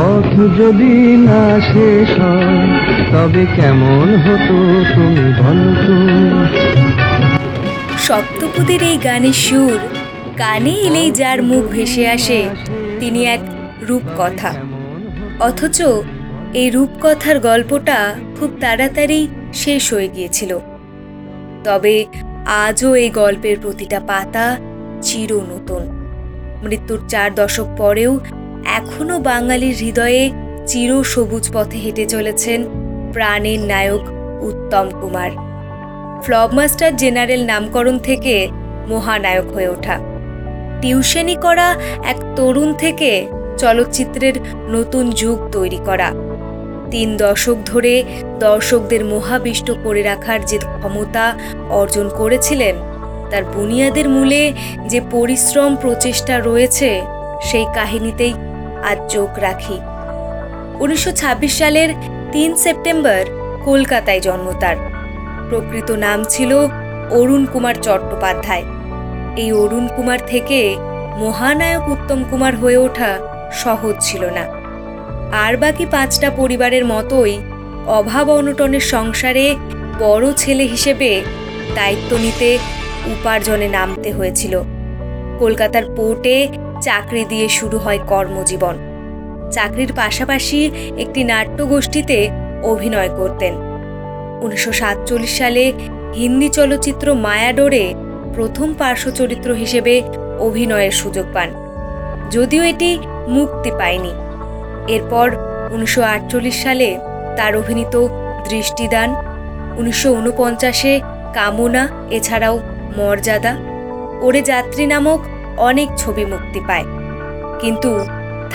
পথ যদি না শেষ তবে কেমন হতো তুমি বলো তো? সপ্তপদীর এই গানের সুর কানে এলেই যার মুখ ভেসে আসে, তিনি এক রূপকথা। অথচ এই রূপকথার গল্পটা খুব তাড়াতাড়ি শেষ হয়ে গিয়েছিল। তবে আজও এই গল্পের প্রতিটা পাতা চির নতুন মৃত্যুর চার দশক পরেও এখনও বাঙালির হৃদয়ে চির সবুজ পথে হেঁটে চলেছেন প্রাণের নায়ক উত্তম কুমার। ফ্লবমাস্টার জেনারেল নামকরণ থেকে মহানায়ক হয়ে ওঠা। টিউশনি করা এক তরুণ থেকে চলচ্চিত্রের নতুন যুগ তৈরি করা। তিন দশক ধরে দর্শকদের মোহাবিষ্ট করে রাখার যে ক্ষমতা অর্জন করেছিলেন, তার বুনিয়াদের মূলে যে পরিশ্রম প্রচেষ্টা রয়েছে, সেই কাহিনীতেই আজ চোখ রাখি। উনিশশো ছাব্বিশ সালের তিন সেপ্টেম্বর কলকাতায় জন্ম তার। প্রকৃত নাম ছিল অরুণ কুমার চট্টোপাধ্যায়। এই অরুণ কুমার থেকে মহানায়ক উত্তম কুমার হয়ে ওঠা সহজ ছিল না। আর বাকি পাঁচটা পরিবারের মতোই অভাব অনটনের সংসারে বড় ছেলে হিসেবে দায়িত্ব নিতে উপার্জনে নামতে হয়েছিল। কলকাতার পোর্টে চাকরি দিয়ে শুরু হয় কর্মজীবন। চাকরির পাশাপাশি একটি নাট্যগোষ্ঠীতে অভিনয় করতেন। উনিশশো সাতচল্লিশ সালে হিন্দি চলচ্চিত্র মায়াডোরে প্রথম পার্শ্ব চরিত্র হিসেবে অভিনয়ের সুযোগ পান। যদিও এটি মুক্তি পায়নি। এরপর উনিশশো আটচল্লিশ সালে তার অভিনীত দৃষ্টিদান, উনিশশো উনপঞ্চাশে কামনা, এছাড়াও মর্যাদা, ওরে যাত্রী নামক অনেক ছবি মুক্তি পায়। কিন্তু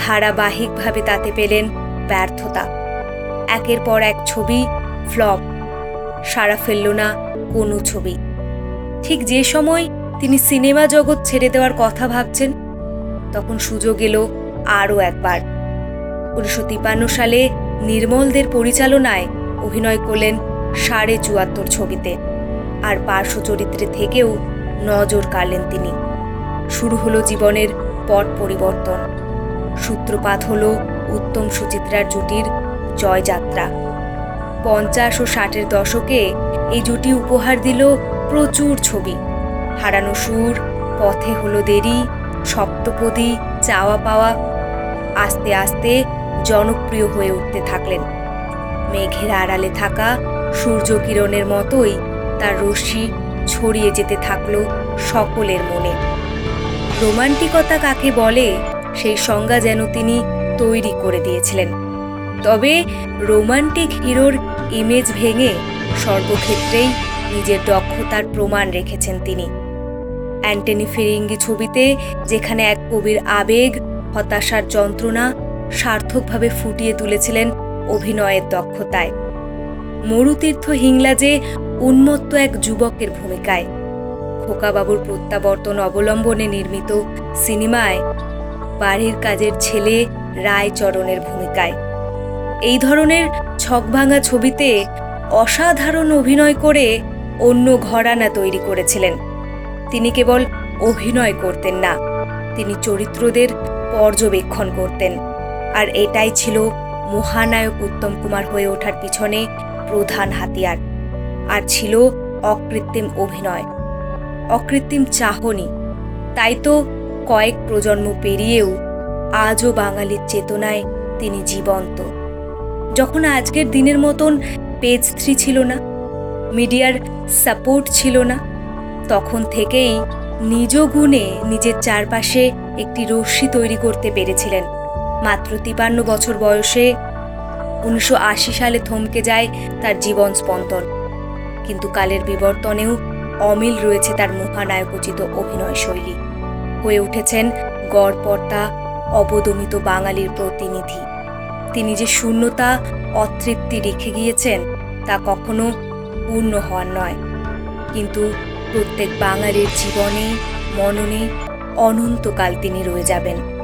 ধারাবাহিকভাবে তাতে পেলেন ব্যর্থতা। একের পর এক ছবি ফ্লপ সাড়া ফেলল না কোনো ছবি। ঠিক যে সময় তিনি সিনেমা জগৎ ছেড়ে দেওয়ার কথা ভাবছেন, তখন সুযোগ এলো আরও একবার। উনিশশো তিপান্ন সালে নির্মলদের পরিচালনায় অভিনয় করলেন সাড়ে চুয়াত্তর ছবিতে, আর পার্শ্ব চরিত্রে থেকেও নজর কাড়লেন তিনি। শুরু হলো জীবনের পট পরিবর্তন। সূত্রপাত হলো উত্তম সুচিত্রার জুটির জয়যাত্রা। পঞ্চাশ ও ষাটের দশকে এই জুটি উপহার দিল প্রচুর ছবি। হারানো সুর, পথে হলো দেরি, সপ্তপদী, চাওয়া পাওয়া, আস্তে আস্তে জনপ্রিয় হয়ে উঠতে থাকলেন। মেঘের আড়ালে থাকা সূর্য কিরণের মতোই তার রশ্মি ছড়িয়ে যেতে থাকল সকলের মনে। রোমান্টিকতা কাকে বলে, সেই সংজ্ঞা যেন তিনি তৈরি করে দিয়েছিলেন। তবে রোমান্টিক হিরোর ইমেজ ভেঙে সর্বক্ষেত্রেই নিজের দক্ষতার প্রমাণ রেখেছেন তিনি। অ্যান্টনি ফিরিঙ্গি ছবিতে যেখানে এক কবির আবেগ, হতাশার যন্ত্রণা সার্থকভাবে ফুটিয়ে তুলেছিলেন অভিনয়ের দক্ষতায়। মরুতীর্থ হিংলাজে উন্মত্ত এক যুবকের ভূমিকায়। খোকাবাবুর প্রত্যাবর্তন অবলম্বনে নির্মিত সিনেমায় বাড়ির কাজের ছেলে রায়চরণের ভূমিকায়। এই ধরনের ছকভাঙা ছবিতে অসাধারণ অভিনয় করে অন্য ঘরানা তৈরি করেছিলেন। তিনি কেবল অভিনয় করতেন না, তিনি চরিত্রদের পর্যবেক্ষণ করতেন। আর এটাই ছিল মহানায়ক উত্তম কুমার হয়ে ওঠার পিছনে প্রধান হাতিয়ার। আর ছিল অকৃত্রিম অভিনয়। অকৃত্রিম চাহনি। তাই তো কয়েক প্রজন্ম পেরিয়েও আজও বাঙালির চেতনায় তিনি জীবন্ত। যখন আজকের দিনের মতন পেজ থ্রি ছিল না, মিডিয়ার সাপোর্ট ছিল না, তখন থেকেই নিজ গুণে নিজের চারপাশে একটি রশ্মি তৈরি করতে পেরেছিলেন। মাত্র তিপান্ন বছর বয়সে উনিশশো আশি সালে থমকে যায় তার জীবন স্পন্দন। কিন্তু কালের বিবর্তনেও অমিল রয়েছে তার মহানায়কোচিত অভিনয় শৈলী। হয়ে উঠেছেন গড়পর্তা অবদমিত বাঙালির প্রতিনিধি। তিনি যে শূন্যতা, অতৃপ্তি রেখে গিয়েছেন, তা কখনো পূর্ণ হওয়ার নয়। কিন্তু প্রত্যেক বাঙালির জীবনে, মননে অনন্তকাল তিনি রয়ে যাবেন।